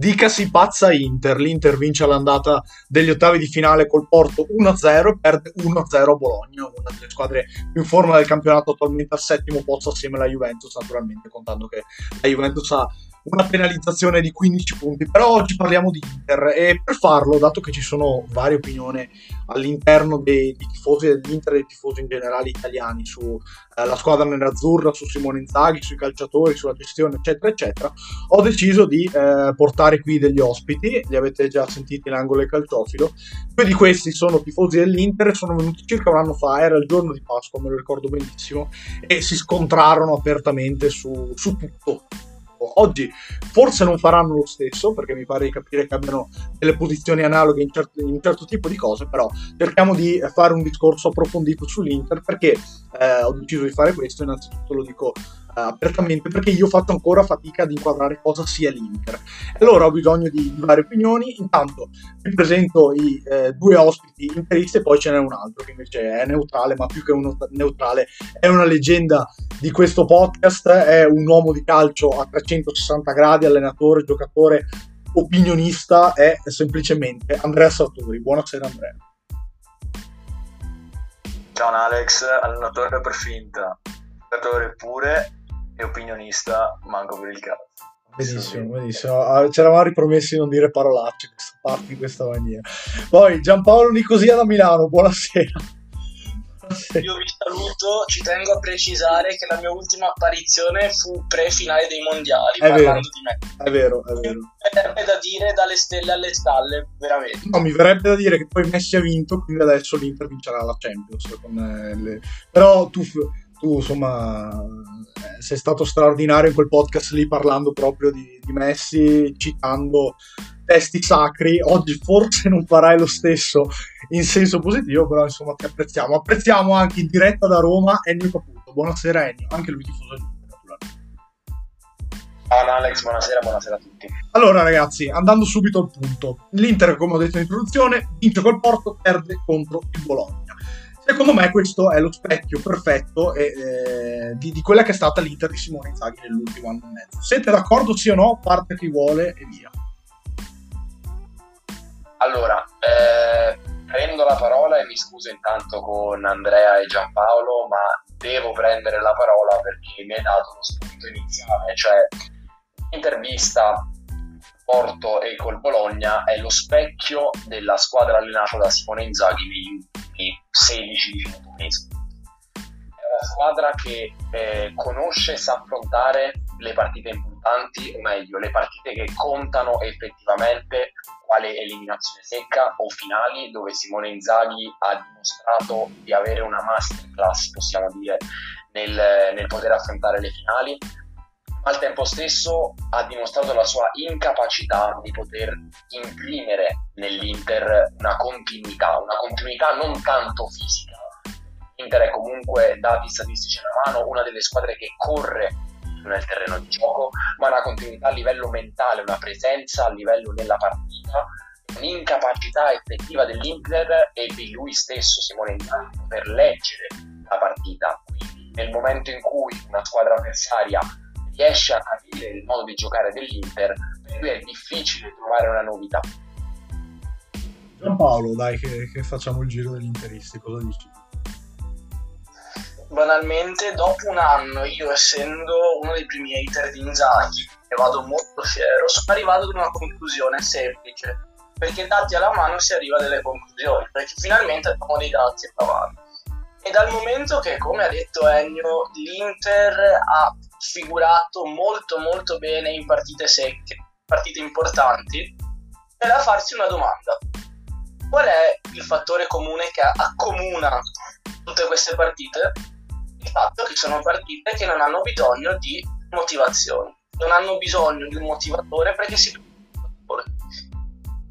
Dicasi pazza Inter, l'Inter vince l'andata degli ottavi di finale col Porto 1-0 e perde 1-0 a Bologna, una delle squadre più in forma del campionato attualmente al settimo posto assieme alla Juventus, naturalmente contando che la Juventus ha una penalizzazione di 15 punti. Però oggi parliamo di Inter e per farlo, dato che ci sono varie opinioni all'interno dei, dei tifosi dell'Inter e dei tifosi in generale italiani sulla eh, squadra nerazzurra, su Simone Inzaghi, sui calciatori, sulla gestione, eccetera, eccetera, ho deciso di eh, portare qui degli ospiti, li avete già sentiti in angolo e calciofilo. Due di questi sono tifosi dell'Inter, sono venuti circa un anno fa, era il giorno di Pasqua, me lo ricordo benissimo, e si scontrarono apertamente su, su tutto Oggi forse non faranno lo stesso, perché mi pare di capire che abbiano delle posizioni analoghe in, certo, in un certo tipo di cose, però cerchiamo di fare un discorso approfondito sull'Inter, perché eh, ho deciso di fare questo, innanzitutto lo dico apertamente perché io fatto ancora fatica ad inquadrare cosa sia l'Inter. Allora ho bisogno di, di varie opinioni. Intanto vi presento i eh, due ospiti interisti e poi ce n'è un altro che invece è neutrale, ma più che uno neutrale è una leggenda di questo podcast, è un uomo di calcio a 360 gradi, allenatore, giocatore, opinionista, è semplicemente Andrea Sartori. Buonasera Andrea. Ciao Alex, allenatore per finta, giocatore pure e opinionista manco per il cazzo. Benissimo, benissimo. Ah, ci eravamo ripromessi di non dire parolacce questa parte in questa maniera. Poi Giampaolo Nicosia da Milano, buonasera. Io vi saluto, ci tengo a precisare che la mia ultima apparizione fu pre-finale dei mondiali, è parlando vero, di me. È vero, è vero. Mi verrebbe da dire dalle stelle alle stalle, veramente. No, mi verrebbe da dire che poi Messi ha vinto, quindi adesso l'Inter vincerà la Champions. Con, le... Però tu tu insomma sei stato straordinario in quel podcast lì parlando proprio di, di, Messi, citando testi sacri. Oggi forse non farai lo stesso in senso positivo, però insomma ti apprezziamo. Apprezziamo anche in diretta da Roma Ennio Caputo. Buonasera Ennio, anche lui tifoso di Ciao Alex, buonasera, buonasera a tutti. Allora ragazzi, andando subito al punto. L'Inter, come ho detto in introduzione, vince col Porto, perde contro il Bologna. Secondo me questo è lo specchio perfetto eh, di, di, quella che è stata l'Inter di Simone Inzaghi nell'ultimo anno e mezzo. Siete d'accordo sì o no? Parte chi vuole e via. Allora, eh, prendo la parola e mi scuso intanto con Andrea e Giampaolo, ma devo prendere la parola perché mi hai dato lo spunto iniziale, cioè l'intervista Porto e col Bologna è lo specchio della squadra allenata da Simone Inzaghi negli ultimi 16-18 mesi. È una squadra che eh, conosce e sa affrontare le partite importanti, o meglio, le partite che contano effettivamente quale eliminazione secca o finali, dove Simone Inzaghi ha dimostrato di avere una masterclass, possiamo dire, nel, nel poter affrontare le finali al tempo stesso ha dimostrato la sua incapacità di poter imprimere nell'Inter una continuità, una continuità non tanto fisica. L'Inter è comunque, dati statistici alla mano, una delle squadre che corre nel terreno di gioco, ma una continuità a livello mentale, una presenza a livello della partita, un'incapacità effettiva dell'Inter e di lui stesso, Simone Inzaghi, per leggere la partita. Quindi nel momento in cui una squadra avversaria riesce a capire il modo di giocare dell'Inter, per lui è difficile trovare una novità. Giampaolo, dai, che, che facciamo il giro degli interisti, cosa dici? Banalmente, dopo un anno, io essendo uno dei primi hater di Inzaghi, e vado molto fiero, sono arrivato ad una conclusione semplice, perché dati alla mano si arriva a delle conclusioni, perché finalmente abbiamo dei dati a cavallo. E dal momento che, come ha detto Ennio, l'Inter ha figurato molto molto bene in partite secche, partite importanti, è da farsi una domanda. Qual è il fattore comune che accomuna tutte queste partite? Il fatto che sono partite che non hanno bisogno di motivazioni, non hanno bisogno di un motivatore perché si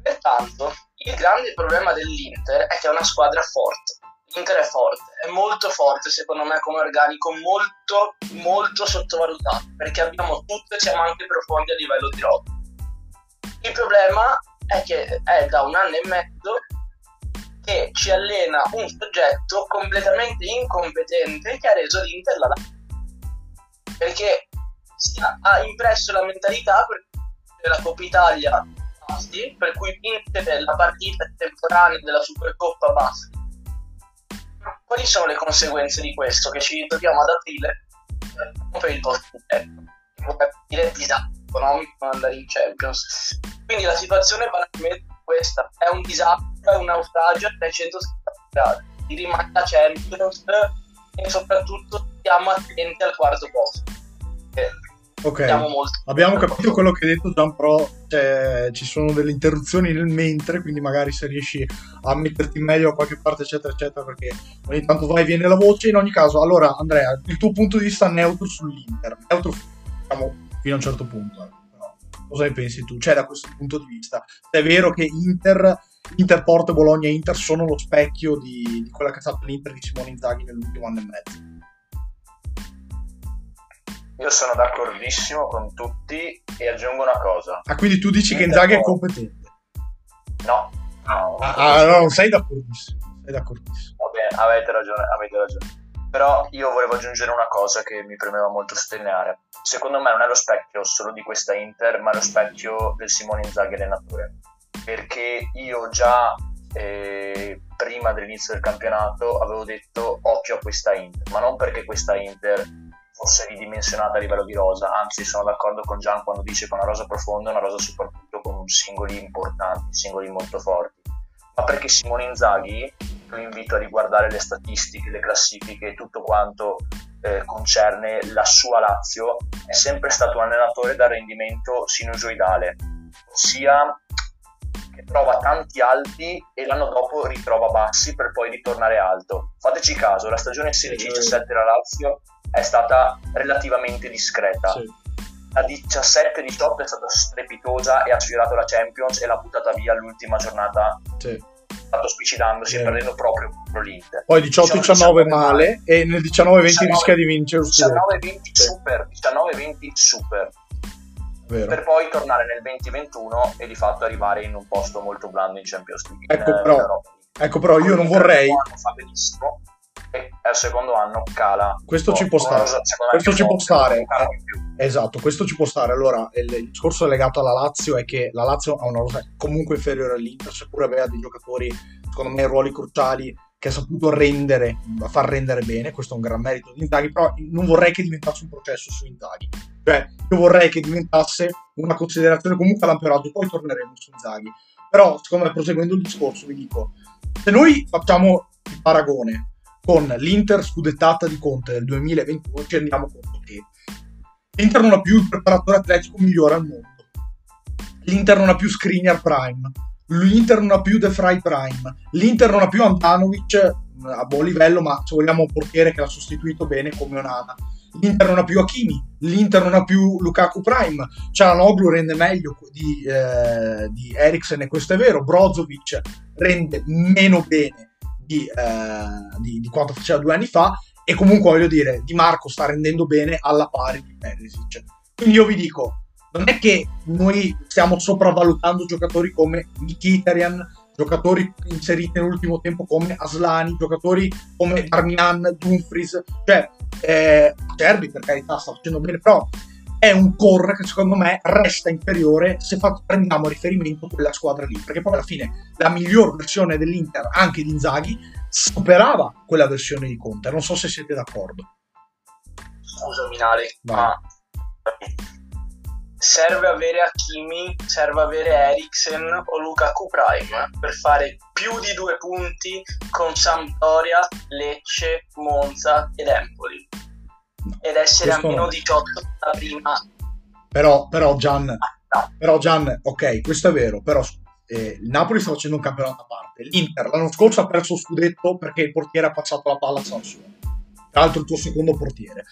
Pertanto, il grande problema dell'Inter è che è una squadra forte L'Inter è forte, è molto forte secondo me come organico, molto molto sottovalutato, perché abbiamo tutto e siamo anche profondi a livello di roba. Il problema è che è da un anno e mezzo che ci allena un soggetto completamente incompetente che ha reso l'Inter la perché ha impresso la mentalità per la Coppa Italia per cui vincere la partita temporanea della Supercoppa basta. Quali sono le conseguenze di questo? Che ci ritroviamo ad aprile per il post interno. Dire disastro economico non andare in Champions. Quindi la situazione è questa: è un disastro, è un naufragio a 360 gradi. Si rimane la Champions e soprattutto stiamo attenti al quarto posto. Ok, abbiamo capito quello che hai detto Gian, però cioè, ci sono delle interruzioni nel mentre, quindi magari se riesci a metterti meglio a qualche parte, eccetera, eccetera, perché ogni tanto vai e viene la voce. In ogni caso, allora Andrea, il tuo punto di vista neutro sull'Inter, neutro diciamo, fino a un certo punto. Eh. Però, cosa ne pensi tu? Cioè, da questo punto di vista, è vero che Inter, Inter Porto, Bologna e Inter sono lo specchio di, di quella che è stata l'Inter di Simone Inzaghi nell'ultimo anno e mezzo? Io sono d'accordissimo con tutti e aggiungo una cosa. Ah, quindi tu dici che Inzaghi è competente? No. no ah, ah, no, non sei d'accordissimo. Sei d'accordissimo. Va bene, avete ragione, avete ragione. Però io volevo aggiungere una cosa che mi premeva molto sottolineare. Secondo me non è lo specchio solo di questa Inter, ma è lo specchio del Simone Inzaghi allenatore. Perché io già eh, prima dell'inizio del campionato avevo detto occhio a questa Inter, ma non perché questa Inter fosse ridimensionata a livello di rosa, anzi sono d'accordo con Gian quando dice che una rosa profonda è una rosa soprattutto con singoli importanti, singoli molto forti, ma perché Simone Inzaghi, lo invito a riguardare le statistiche, le classifiche e tutto quanto eh, concerne la sua Lazio, è sempre stato un allenatore da rendimento sinusoidale, ossia che trova tanti alti e l'anno dopo ritrova bassi per poi ritornare alto. Fateci caso, la stagione 16-17 della Lazio è stata relativamente discreta. Sì. La 17-18 è stata strepitosa e ha sfiorato la Champions e l'ha buttata via all'ultima giornata. Sì. Stato spicidandosi e perdendo proprio contro l'Inter. Poi 18-19 male e nel 19-20 rischia di vincere 19-20 super, 19-20 super. Vero. per poi tornare nel 2021 e di fatto arrivare in un posto molto blando in Champions League. Ecco, eh, però, ecco però io non vorrei... Fa benissimo, e al secondo anno cala. Questo ci può stare. Questo ci può stare. Eh, esatto, questo ci può stare. Allora, il, discorso legato alla Lazio è che la Lazio ha una rosa comunque inferiore all'Inter, seppure aveva dei giocatori, secondo me, ruoli cruciali che ha saputo rendere, far rendere bene, questo è un gran merito di Intaghi, però non vorrei che diventasse un processo su Intaghi. Cioè, io vorrei che diventasse una considerazione comunque all'amperaggio, poi torneremo su Inzaghi. Però, secondo me, proseguendo il discorso, vi dico, se noi facciamo il paragone con l'Inter scudettata di Conte del 2021 ci rendiamo conto che l'Inter non ha più il preparatore atletico migliore al mondo. L'Inter non ha più Skriniar Prime. L'Inter non ha più De Frey Prime. L'Inter non ha più Antanovic eh, a buon livello, ma se vogliamo un portiere che l'ha sostituito bene come Onana. L'Inter non ha più Hakimi, l'Inter non ha più Lukaku Prime, Cialanoglu rende meglio di, eh, di Eriksen e questo è vero, Brozovic rende meno bene di, eh, di, di, quanto faceva due anni fa e comunque voglio dire Di Marco sta rendendo bene alla pari di Perisic. Quindi io vi dico non è che noi stiamo sopravvalutando giocatori come Mkhitaryan giocatori inseriti nell'ultimo tempo come Aslani giocatori come Darmian, Dumfries cioè eh, Cerbi per carità sta facendo bene però è un core che secondo me resta inferiore se fa, prendiamo a riferimento quella squadra lì, perché poi alla fine la miglior versione dell'Inter, anche di Inzaghi, superava quella versione di Conte. Non so se siete d'accordo. Scusami Nale, ma serve avere Hakimi, serve avere Eriksen o Lukaku Prime per fare più di due punti con Sampdoria, Lecce, Monza ed Empoli ed essere a meno 18 la prima. Però, però Gian, ah, però Gian, ok, questo è vero, però eh, il Napoli sta facendo un campionato a parte. L'Inter l'anno scorso ha perso lo scudetto perché il portiere ha passato la palla a Sassuolo. Tra l'altro il tuo secondo portiere.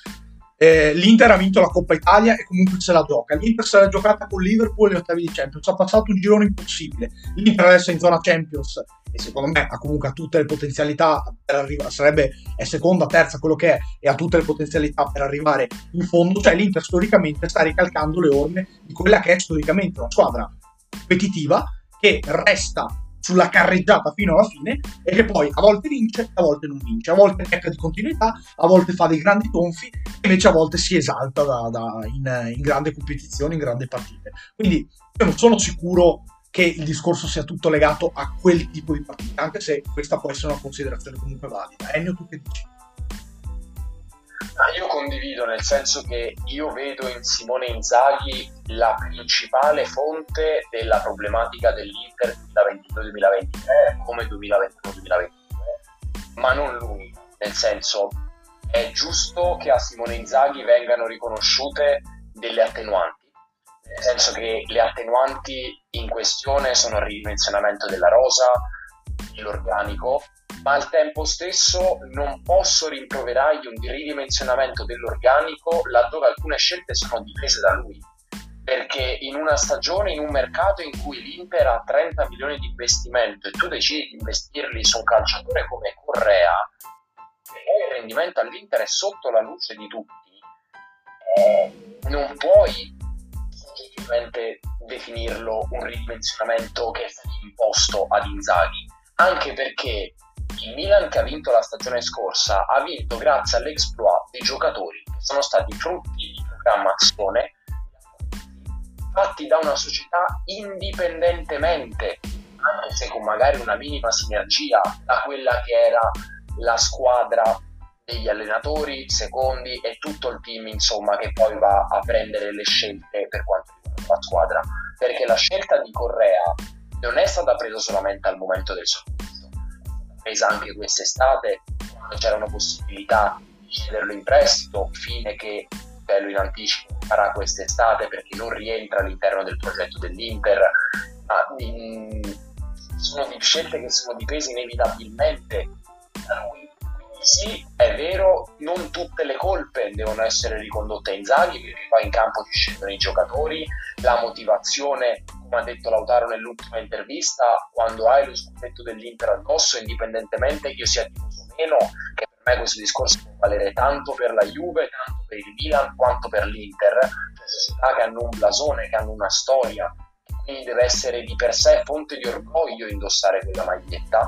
Eh, L'Inter ha vinto la Coppa Italia e comunque se la gioca. L'Inter se l'ha giocata con Liverpool e le ottavi di Champions. Ha passato un girone impossibile. L'Inter adesso è in zona Champions e secondo me ha comunque tutte le potenzialità per arrivare, sarebbe è seconda, terza, quello che è, e ha tutte le potenzialità per arrivare in fondo, cioè l'Inter storicamente sta ricalcando le orme di quella che è storicamente una squadra competitiva che resta sulla carreggiata fino alla fine e che poi a volte vince, a volte non vince, a volte pecca di continuità, a volte fa dei grandi tonfi invece a volte si esalta da, da, in, in grande competizione, in grandi partite. Quindi io non sono sicuro che il discorso sia tutto legato a quel tipo di partita, anche se questa può essere una considerazione comunque valida. Ennio, tu che dici? Io condivido nel senso che io vedo in Simone Inzaghi la principale fonte della problematica dell'Inter 2022-2023 come 2021-2022, ma non l'unico, nel senso è giusto che a Simone Inzaghi vengano riconosciute delle attenuanti, nel senso che le attenuanti in questione sono il ridimensionamento della rosa, l'organico ma al tempo stesso non posso rimproverargli un ridimensionamento dell'organico laddove alcune scelte sono dipese da lui. Perché in una stagione, in un mercato in cui l'Inter ha 30 milioni di investimento e tu decidi di investirli su un calciatore come Correa, e il rendimento all'Inter è sotto la luce di tutti, eh, non puoi oggettivamente definirlo un ridimensionamento che è imposto ad Inzaghi, anche perché il Milan che ha vinto la stagione scorsa ha vinto grazie all'exploit dei giocatori che sono stati frutti di programmazione fatti da una società indipendentemente, anche se con magari una minima sinergia da quella che era la squadra degli allenatori, secondi e tutto il team insomma che poi va a prendere le scelte per quanto la squadra perché la scelta di Correa non è stata presa solamente al momento del suo presa anche quest'estate, c'erano possibilità di cederlo in prestito, fine che bello in anticipo farà quest'estate perché non rientra all'interno del progetto dell'Inter. Ma, in, sono di scelte che sono dipese inevitabilmente da lui. Sì, è vero, non tutte le colpe devono essere ricondotte a Inzaghi perché poi in campo ci scendono i giocatori, la motivazione come ha detto Lautaro nell'ultima intervista, quando hai lo scudetto dell'Inter addosso, indipendentemente che io sia tifoso o meno, che per me questo discorso può valere tanto per la Juve, tanto per il Milan, quanto per l'Inter, cioè società che hanno un blasone, che hanno una storia, quindi deve essere di per sé fonte di orgoglio indossare quella maglietta.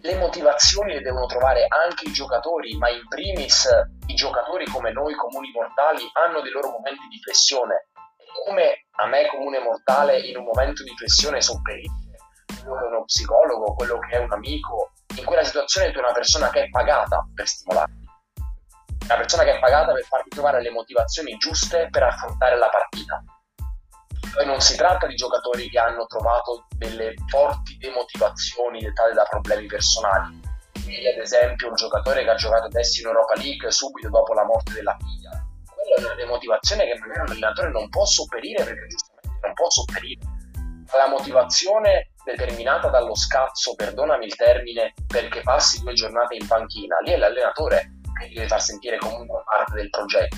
Le motivazioni le devono trovare anche i giocatori, ma in primis i giocatori come noi comuni mortali hanno dei loro momenti di flessione come a me comune mortale in un momento di pressione sopperisce quello che è uno psicologo, quello che è un amico, in quella situazione tu hai una persona che è pagata per stimolarti, una persona che è pagata per farti trovare le motivazioni giuste per affrontare la partita. Poi non si tratta di giocatori che hanno trovato delle forti demotivazioni dettate da problemi personali. Quindi, ad esempio, un giocatore che ha giocato adesso in Europa League subito dopo la morte della figlia quella è una demotivazione che magari un allenatore non può sopperire perché giustamente non può sopperire. La motivazione determinata dallo scazzo, perdonami il termine, perché passi due giornate in panchina, lì è l'allenatore che deve far sentire comunque parte del progetto,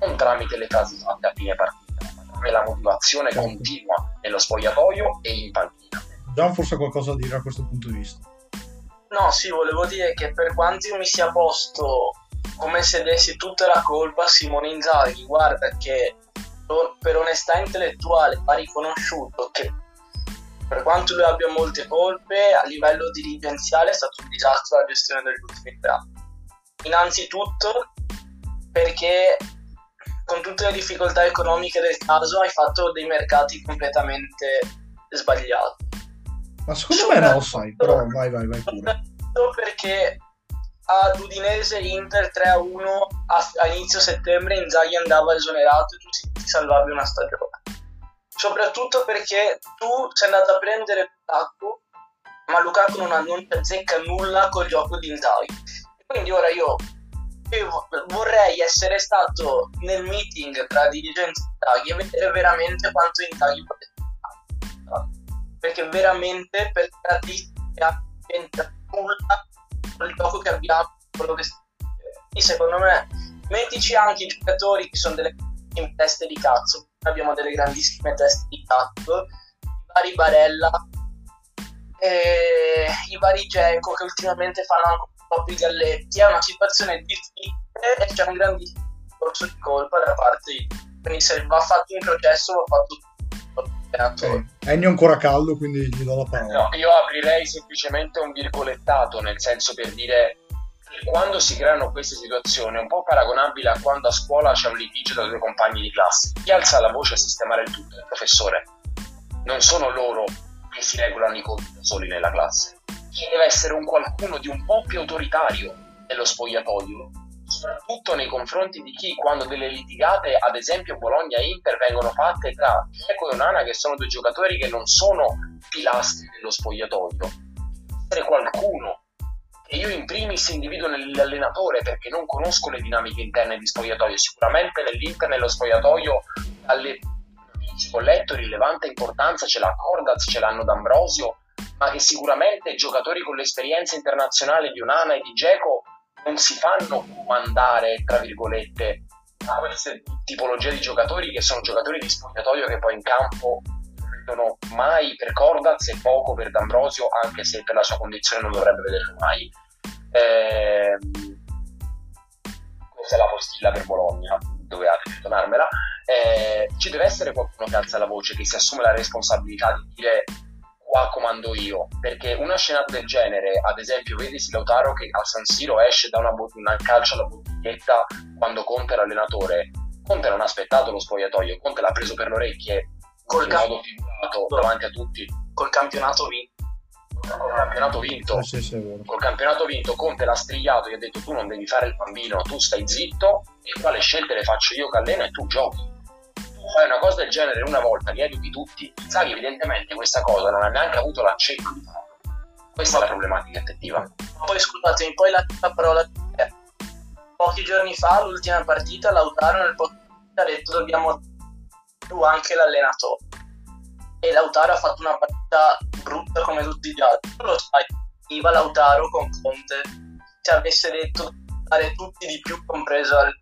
non tramite le frasi fatte a fine partita, come la motivazione continua nello spogliatoio e in panchina. Gian forse qualcosa da dire a questo punto di vista. No, sì, volevo dire che per quanto io mi sia posto come se dessi tutta la colpa a Simone Inzaghi. Guarda che per onestà intellettuale va riconosciuto che per quanto lui abbia molte colpe, a livello dirigenziale è stato un disastro la gestione degli ultimi tre anni. Innanzitutto perché con tutte le difficoltà economiche del caso hai fatto dei mercati completamente sbagliati. Ma secondo me no, sai, però vai, vai, vai pure. Perché ad Udinese Inter 3-1 a, a, inizio settembre Inzaghi andava esonerato e tu ti, ti salvavi una stagione soprattutto perché tu sei andato a prendere Lukaku ma Lukaku non, non azzecca nulla col gioco di Inzaghi quindi ora io, vorrei essere stato nel meeting tra dirigenti Inzaghi e vedere veramente quanto Inzaghi poteva perché veramente per caratteristiche non nulla il gioco che abbiamo, quello che e secondo me mettici anche i giocatori che sono delle teste di cazzo, abbiamo delle grandissime teste di cazzo, i vari Barella, e i vari Geco che ultimamente fanno anche più galletti, è una situazione difficile e c'è un grandissimo corso di colpa da parte di quindi se va fatto un processo va fatto Okay. Ennio è ancora caldo, quindi gli do la parola. No, io aprirei semplicemente un virgolettato, nel senso per dire quando si creano queste situazioni è un po' paragonabile a quando a scuola c'è un litigio tra due compagni di classe. Chi alza la voce a sistemare il tutto è il professore. Non sono loro che si regolano i conti da soli nella classe. Chi deve essere un qualcuno di un po' più autoritario nello spogliatoio, soprattutto nei confronti di chi quando delle litigate, ad esempio Bologna-Inter, vengono fatte tra Geco e Onana, che sono due giocatori che non sono pilastri dello spogliatoio. Essere qualcuno che io in primis individuo nell'allenatore perché non conosco le dinamiche interne di spogliatoio. Sicuramente nell'Inter, nello spogliatoio, alle con letto rilevante importanza ce l'ha Cordaz, ce l'hanno D'Ambrosio, ma che sicuramente giocatori con l'esperienza internazionale di Onana e di Geco non si fanno comandare, tra virgolette, a queste tipologie di giocatori che sono giocatori di spogliatoio che poi in campo vedono mai per Cordaz e poco per D'Ambrosio, anche se per la sua condizione non dovrebbe vederlo mai. Eh, questa è la postilla per Bologna, dovevate donarmela. Eh, ci deve essere qualcuno che alza la voce, che si assume la responsabilità di dire qua comando io, perché una scena del genere, ad esempio, vedi Lautaro che al San Siro esce da una, bot- una calcio alla bottiglietta quando Conte era allenatore. Conte non ha aspettato lo spogliatoio, Conte l'ha preso per le orecchie col ca- modo figurato davanti a tutti. Col campionato vinto. Col campionato vinto. Sì, sì, sì, col campionato vinto, Conte l'ha strigliato, gli ha detto tu non devi fare il bambino, tu stai zitto e qua le scelte le faccio io che alleno e tu giochi. Fai una cosa del genere una volta, li educhi tutti. Sai evidentemente questa cosa non ha neanche avuto l'accenno di farlo. Questa è la problematica effettiva. Poi scusatemi, poi la, la parola pochi giorni fa, l'ultima partita, Lautaro nel podcast ha detto dobbiamo più anche l'allenatore. E Lautaro ha fatto una partita brutta come tutti gli altri. Non lo sai, Iva Lautaro con Conte ci avesse detto dare tutti di più, compreso al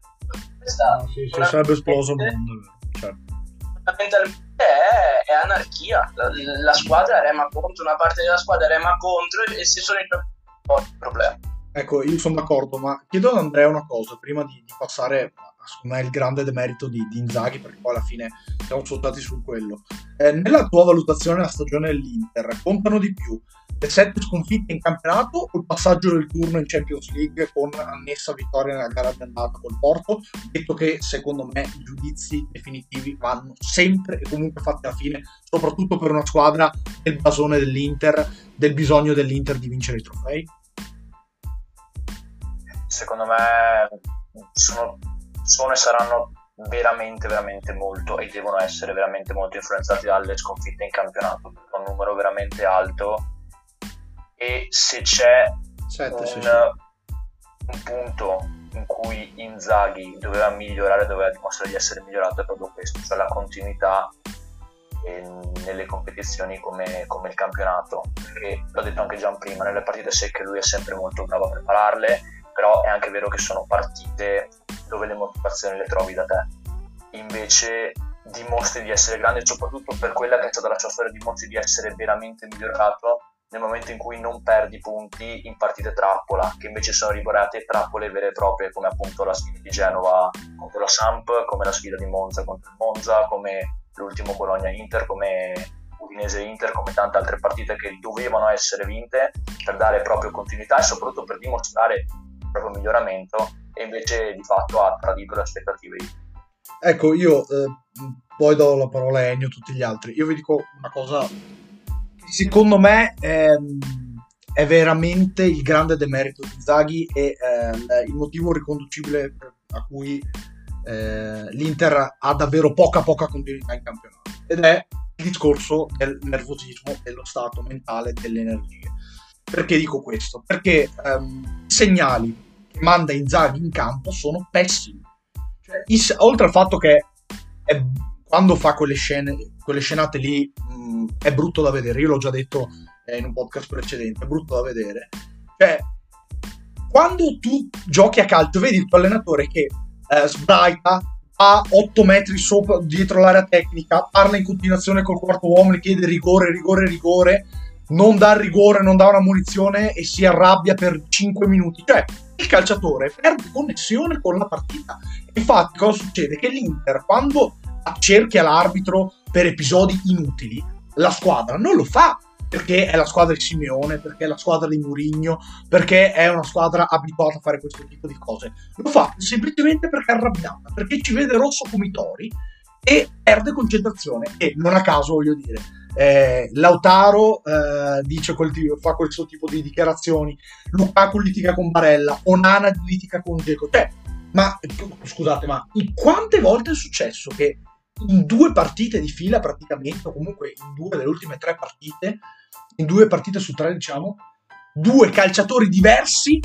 questa ah, sì, sì, sarebbe esploso il mondo. Certo. Fondamentalmente è, è anarchia. La, la, squadra rema contro, una parte della squadra rema contro e se sono i problemi. Ecco, io sono d'accordo, ma chiedo ad Andrea una cosa prima di, di passare secondo me il grande demerito di, di, Inzaghi perché poi alla fine siamo soltati su quello eh, nella tua valutazione la stagione dell'Inter contano di più le sette sconfitte in campionato o il passaggio del turno in Champions League con annessa vittoria nella gara di andata col Porto. Detto che secondo me i giudizi definitivi vanno sempre e comunque fatti alla fine soprattutto per una squadra del basone dell'Inter del bisogno dell'Inter di vincere i trofei. Secondo me sono sono e saranno veramente veramente molto e devono essere veramente molto influenzati dalle sconfitte in campionato un numero veramente alto e se c'è Sette, un, sì, sì. un, punto in cui Inzaghi doveva migliorare doveva dimostrare di essere migliorato è proprio questo cioè la continuità nelle competizioni come, come, il campionato perché l'ho detto anche già prima nelle partite secche lui è sempre molto bravo a prepararle però è anche vero che sono partite dove le motivazioni le trovi da te. Invece dimostri di essere grande e soprattutto per quella che è stata la sua storia dimostri di essere veramente migliorato nel momento in cui non perdi punti in partite trappola, che invece sono rigorate trappole vere e proprie, come appunto la sfida di Genova contro la Samp, come la sfida di Monza contro il Monza, come l'ultimo Bologna-Inter, come Udinese-Inter, come tante altre partite che dovevano essere vinte per dare proprio continuità e soprattutto per dimostrare il proprio miglioramento e invece di fatto ha tradito le aspettative. Ecco, io eh, poi do la parola a Ennio e tutti gli altri. Io vi dico una cosa secondo me è, è veramente il grande demerito di Zaghi e eh, il motivo riconducibile a cui eh, l'Inter ha davvero poca poca continuità in campionato ed è il discorso del nervosismo, dello stato mentale, delle energie. Perché dico questo? Perché ehm, segnali che manda Inzaghi in campo sono pessimi. Cioè, is, oltre al fatto che è, quando fa quelle scene, quelle scenate lì, mh, è brutto da vedere. Io l'ho già detto eh, in un podcast precedente, è brutto da vedere. Cioè, quando tu giochi a calcio, vedi il tuo allenatore che eh, sbraita a 8 metri sopra, dietro l'area tecnica, parla in continuazione col quarto uomo, le chiede rigore, rigore, rigore, non dà rigore, non dà una munizione e si arrabbia per 5 minuti. Cioè, il calciatore perde connessione con la partita. Infatti, cosa succede? Che l'Inter, quando accerchia l'arbitro per episodi inutili, la squadra non lo fa. perché è la squadra di Simeone, perché è la squadra di Mourinho, perché è una squadra abituata a fare questo tipo di cose. Lo fa semplicemente perché è arrabbiata, perché ci vede rosso come i tori e perde concentrazione. E non a caso, voglio dire, eh, Lautaro eh, dice quel tipo, fa questo tipo di dichiarazioni, Lukaku litiga con Barella, Onana litiga con Geco. Cioè, ma scusate, ma quante volte è successo che in due partite di fila praticamente, o comunque in due delle ultime tre partite, in due partite su tre diciamo, due calciatori diversi,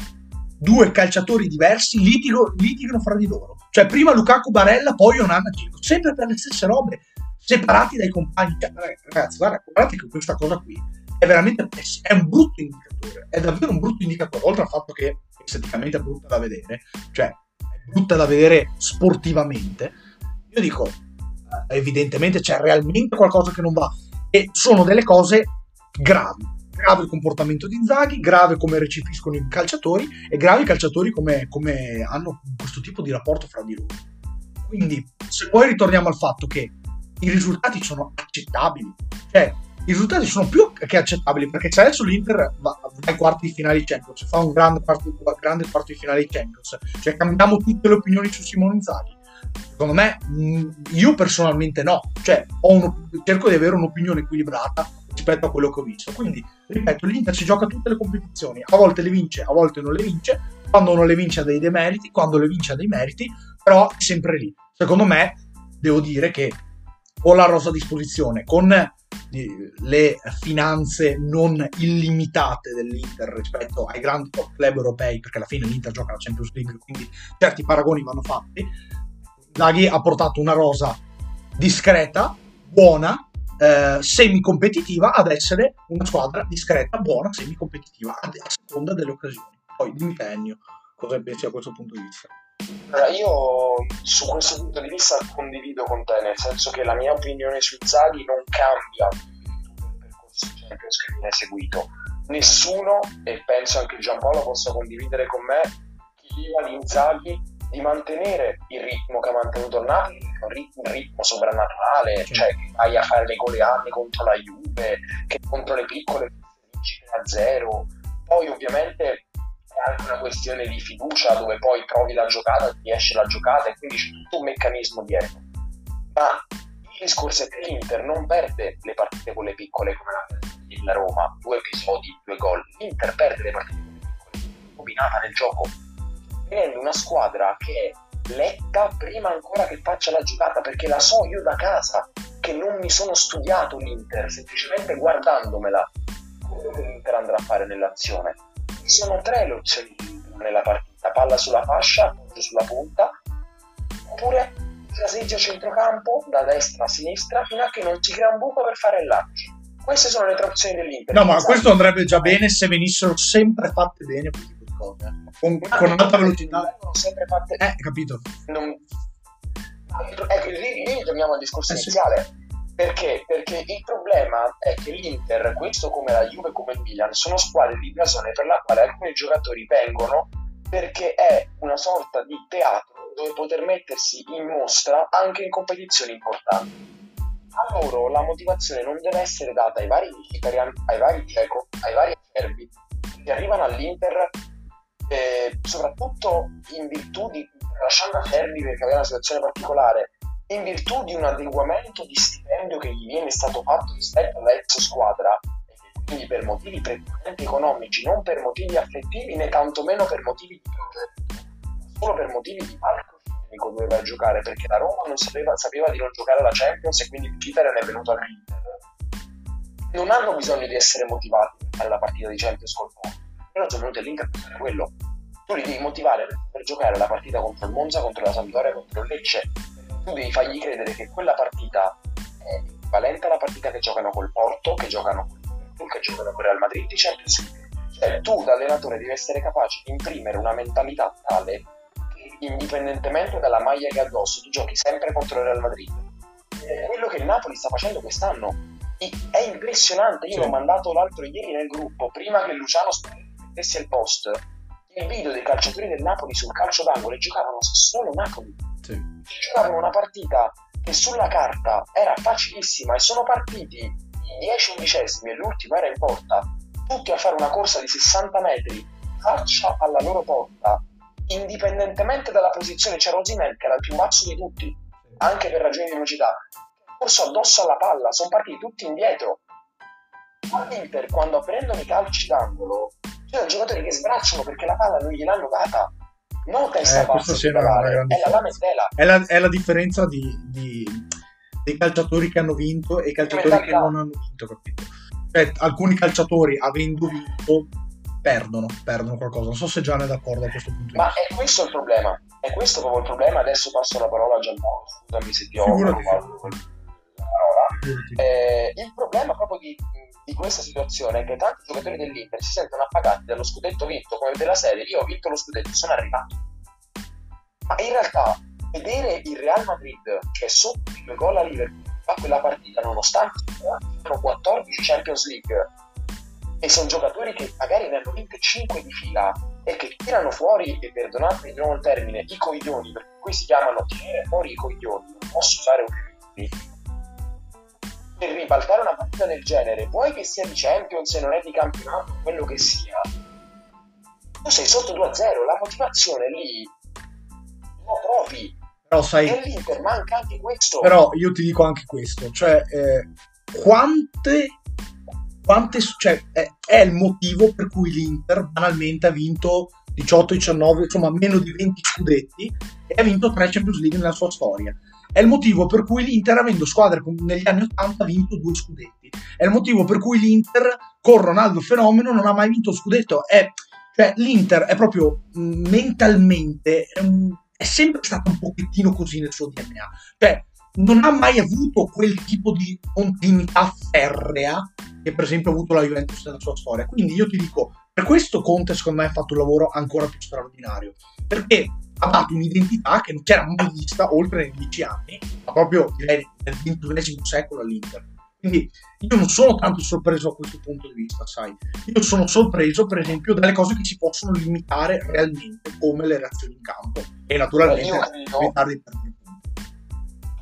due calciatori diversi litigo, litigano fra di loro. Cioè prima Lukaku Barella, poi Onana Gico, sempre per le stesse robe, separati dai compagni. Cioè, ragazzi, guarda, guardate che questa cosa qui è veramente è un brutto indicatore, è davvero un brutto indicatore, oltre al fatto che esteticamente è brutta da vedere, cioè è brutta da vedere sportivamente. Io dico, evidentemente c'è realmente qualcosa che non va. E sono delle cose gravi. Grave il comportamento di Zaghi, grave come recepiscono i calciatori e gravi i calciatori come, come, hanno questo tipo di rapporto fra di loro. Quindi, se poi ritorniamo al fatto che i risultati sono accettabili, cioè i risultati sono più che accettabili perché se adesso l'Inter va, ai quarti di finale di Champions, fa un grande quarto, grande quarto di finale di Champions, cioè cambiamo tutte le opinioni su Simone Inzaghi Secondo me, mm, io personalmente no, cioè uno, cerco di avere un'opinione equilibrata rispetto a quello che ho visto. Quindi, ripeto, l'Inter si gioca tutte le competizioni, a volte le vince, a volte non le vince, quando non le vince ha dei demeriti, quando le vince ha dei meriti, però è sempre lì. Secondo me, devo dire che con la rosa a disposizione, con eh, le finanze non illimitate dell'Inter rispetto ai grandi top club europei, perché alla fine l'Inter gioca la Champions League, quindi certi paragoni vanno fatti Laghi ha portato una rosa discreta, buona, eh, semi-competitiva ad essere una squadra discreta, buona, semi-competitiva a, a seconda delle occasioni. Poi dimmi te cosa pensi a questo punto di vista? Allora, io su questo punto di vista condivido con te, nel senso che la mia opinione su Zaghi non cambia il percorso Champions che viene seguito. Nessuno, e penso anche Giampaolo possa condividere con me, chi viva di Inzaghi di mantenere il ritmo che ha mantenuto il Napoli, un ritmo, un ritmo sovrannaturale, sì. cioè che vai a fare le goleane contro la Juve, che contro le piccole vinci 3-0. Poi ovviamente è anche una questione di fiducia dove poi provi la giocata, ti esce la giocata e quindi c'è tutto un meccanismo dietro. Ma il discorso è che l'Inter non perde le partite con le piccole come la Roma, due episodi, due gol. L'Inter perde le partite con le piccole, combinata nel gioco tenendo una squadra che è letta prima ancora che faccia la giocata, perché la so io da casa, che non mi sono studiato l'Inter, semplicemente guardandomela come l'Inter andrà a fare nell'azione. Sono tre le opzioni nella partita, palla sulla fascia, appoggio sulla punta, oppure traseggia centrocampo da destra a sinistra fino a che non si crea un buco per fare il lancio. Queste sono le tre opzioni dell'Inter. No, ma questo andrebbe già bene se venissero sempre fatte bene cose con, con alta velocità. sempre fatte. Eh, capito. Non... Ecco, lì, lì torniamo al discorso eh, iniziale. Sì. Perché? Perché il problema è che l'Inter, questo come la Juve come il Milan, sono squadre di blasone per la quale alcuni giocatori vengono perché è una sorta di teatro dove poter mettersi in mostra anche in competizioni importanti. A loro la motivazione non deve essere data ai vari Mkhitaryan, ai vari Dzeko, ai vari Serbi che arrivano all'Inter eh, soprattutto in virtù di, lasciando a Ferri perché aveva una situazione particolare, in virtù di un adeguamento di stipendio che gli viene stato fatto rispetto alla ex squadra, quindi per motivi prettamente economici, non per motivi affettivi né tantomeno per motivi di progetto, solo per motivi di palcoscenico doveva giocare perché la Roma non sapeva, sapeva, di non giocare alla Champions e quindi Peter è venuto all'Inter. Non hanno bisogno di essere motivati per fare la partita di Champions col Porto però sono venuti all'Inter per quello. Tu li devi motivare per giocare la partita contro il Monza, contro la Sampdoria, contro il Lecce. Tu devi fargli credere che quella partita è equivalente alla partita che giocano col Porto, che giocano col Liverpool, che giocano con il Real Madrid League. Cioè, tu da allenatore devi essere capace di imprimere una mentalità tale che indipendentemente dalla maglia che addosso, tu giochi sempre contro il Real Madrid. È quello che il Napoli sta facendo quest'anno è impressionante. Io sì. l'ho mandato l'altro ieri nel gruppo, prima che Luciano mettessi al post il video dei calciatori del Napoli sul calcio d'angolo e giocavano solo Napoli. Sì. Giocavano una partita che sulla carta era facilissima e sono partiti 10 undicesimi e l'ultimo era in porta, tutti a fare una corsa di 60 metri, faccia alla loro porta, indipendentemente dalla posizione, c'era Osimhen che era il più basso di tutti, anche per ragioni di velocità, corso addosso alla palla, sono partiti tutti indietro. L'Inter quando prendono i calci d'angolo, c'erano giocatori che sbracciano perché la palla non gliel'hanno data. No, testa Eh, sì è la lamentela. È la, è la differenza di, di- dei calciatori che hanno vinto e i calciatori che non hanno vinto, capito? Cioè, alcuni calciatori, avendo vinto, perdono, perdono qualcosa. Non so se Gian è d'accordo a questo punto Ma è questo il problema. È questo proprio il problema. Adesso passo la parola a Giampaolo. Scusami se ti ho rubato. Eh, il problema proprio di, di questa situazione è che tanti giocatori dell'Inter si sentono appagati dallo scudetto vinto come della serie. Io ho vinto lo scudetto, sono arrivato. Ma in realtà, vedere il Real Madrid che è sotto i due gol a Liverpool fa quella partita nonostante siano 14 Champions League e sono giocatori che magari ne hanno vinte 5 di fila e che tirano fuori, e perdonatemi di il termine, i coglioni, perché qui si chiamano tirare fuori i coglioni, non posso usare eufemismi, per ribaltare una partita del genere, vuoi che sia di Champions e non è di campionato, quello che sia, tu sei sotto 2-0, la motivazione lì lo trovi, Però sai, all'Inter manca anche questo. Però io ti dico anche questo, cioè eh, quante, quante cioè, è, è il motivo per cui l'Inter banalmente ha vinto 18, 19, insomma meno di 20 scudetti e ha vinto 3 Champions League nella sua storia. È il motivo per cui l'Inter, avendo squadre negli anni 80, ha vinto due scudetti. È il motivo per cui l'Inter, con Ronaldo fenomeno, non ha mai vinto scudetto. È, cioè, l'Inter è proprio mh, mentalmente, è, un- è sempre stato un pochettino così nel suo DNA. Cioè, non ha mai avuto quel tipo di continuità ferrea che per esempio ha avuto la Juventus nella sua storia. Quindi io ti dico, per questo Conte secondo me ha fatto un lavoro ancora più straordinario, perché ha dato un'identità che non c'era mai vista oltre nei dieci anni, ma proprio direi nel XXI secolo all'Inter. Quindi io non sono tanto sorpreso a questo punto di vista, sai. Io sono sorpreso, per esempio, dalle cose che si possono limitare realmente, come le reazioni in campo. E naturalmente evitare di punti.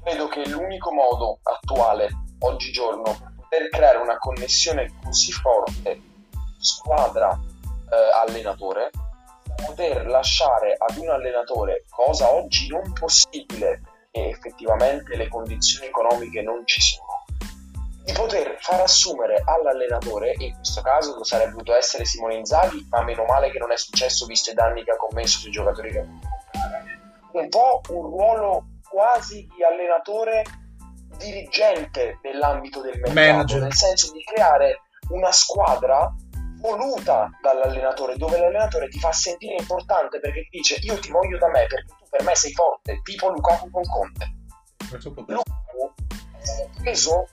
credo che l'unico modo attuale, oggigiorno, per creare una connessione così forte squadra-allenatore, poter lasciare ad un allenatore, cosa oggi non possibile, perché effettivamente le condizioni economiche non ci sono, di poter far assumere all'allenatore, e in questo caso sarebbe potuto essere Simone Inzaghi, ma meno male che non è successo visto i danni che ha commesso sui giocatori che ha comprare, un po' un ruolo quasi di allenatore dirigente nell'ambito del mercato, Manager. nel senso di creare una squadra voluta dall'allenatore, dove l'allenatore ti fa sentire importante perché ti dice io ti voglio da me perché tu per me sei forte, tipo Lukaku con Conte. Lukaku è stato preso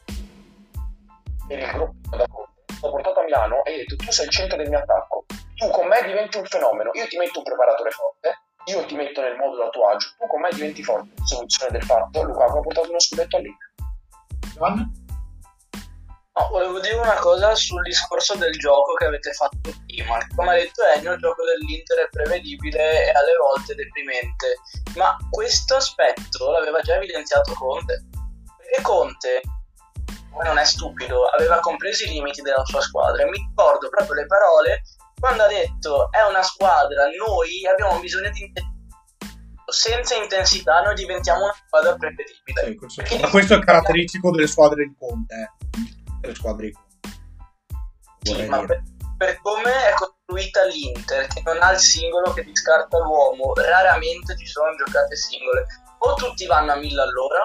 per il gruppo da Conte, l'ho portato a Milano e ho detto tu sei il centro del mio attacco, tu con me diventi un fenomeno, io ti metto un preparatore forte, io ti metto nel modulo a tuo agio, tu con me diventi forte. Soluzione del fatto, Lukaku ha portato uno scudetto all'Inter. No, volevo dire una cosa sul discorso del gioco che avete fatto prima. Come ha detto Ennio, il gioco dell'Inter è prevedibile e alle volte deprimente. Ma questo aspetto l'aveva già evidenziato Conte. Perché Conte, come non è stupido, aveva compreso i limiti della sua squadra. E mi ricordo proprio le parole quando ha detto è una squadra, noi abbiamo bisogno di intensità. Senza intensità noi diventiamo una squadra prevedibile. Sì, questo- Ma questo è caratteristico delle squadre di Conte, delle squadre. Sì, ma per, per come è costruita l'Inter, che non ha il singolo che ti scarta l'uomo, raramente ci sono giocate singole. O tutti vanno a mille all'ora,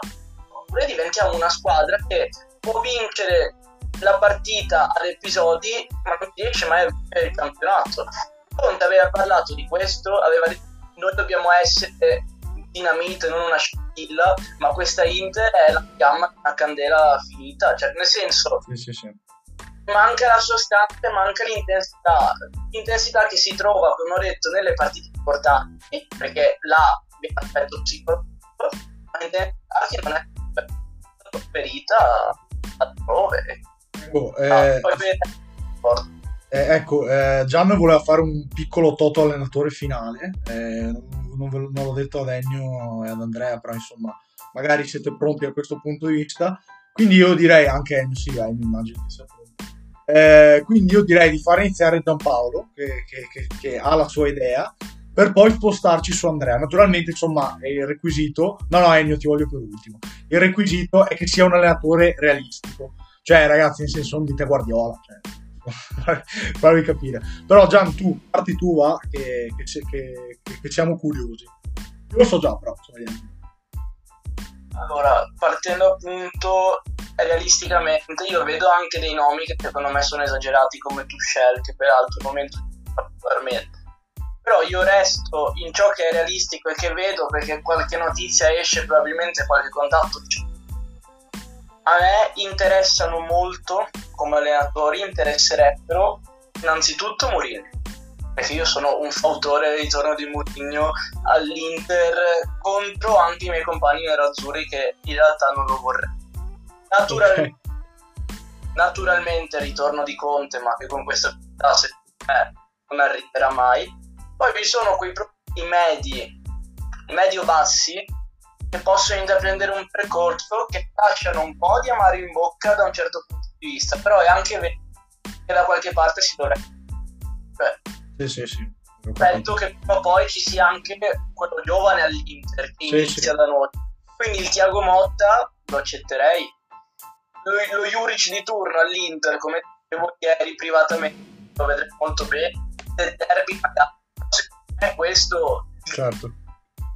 oppure diventiamo una squadra che può vincere la partita ad episodi, ma non riesce mai a vincere il campionato. Conte aveva parlato di questo, aveva detto noi dobbiamo essere dinamite, non una scintilla, ma questa Inter è la fiamma di una candela finita, cioè nel senso Sì, sì, sì. manca la sostanza e manca l'intensità. L'intensità che si trova, come ho detto, nelle partite importanti, perché là abbiamo psicologico, ma l'intensità che non è trasferita altrove. Boh, Ah, eh, poi vedete- eh, ecco, eh, Gian voleva fare un piccolo toto allenatore finale. eh, non, ve non l'ho detto ad Ennio e ad Andrea, però insomma, magari siete pronti a questo punto di vista. Quindi io direi anche Ennio, sì, eh, mi immagino che sia pronto. Eh, quindi io direi di fare iniziare Giampaolo, che, che, che, che ha la sua idea, per poi spostarci su Andrea. Naturalmente, insomma, il requisito. No, no, Ennio, ti voglio per ultimo. Il requisito è che sia un allenatore realistico. Cioè, ragazzi, nel senso, non dite Guardiola. Cioè, farvi capire. Però, Gian, tu, parti tu, va, che, che, che, siamo curiosi. Io lo so già, però. Allora, partendo appunto realisticamente, io vedo anche dei nomi che secondo me sono esagerati come Tuchel, che peraltro non momento particolarmente però io resto in ciò che è realistico e che vedo perché qualche notizia esce, probabilmente qualche contatto a me interessano molto come allenatori, interesserebbero innanzitutto Mourinho perché io sono un fautore del ritorno di Mourinho all'Inter contro anche i miei compagni nerazzurri che in realtà non lo vorrei Natural... okay. naturalmente il ritorno di Conte ma che con questa se eh, non arriverà mai poi vi sono quei prodotti medi, medio-bassi, che possono intraprendere un percorso che lasciano un po' di amaro in bocca da un certo punto di vista, però è anche vero che da qualche parte si dovrebbe. Cioè, sì, sì, sì. Aspetto che poi ci sia anche quello giovane all'Inter che sì, inizia sì. da noi. Quindi il Tiago Motta lo accetterei. Lo, lo Juric di turno all'Inter, come dicevo ieri privatamente, lo vedremo molto bene. Del derby è questo. Certo.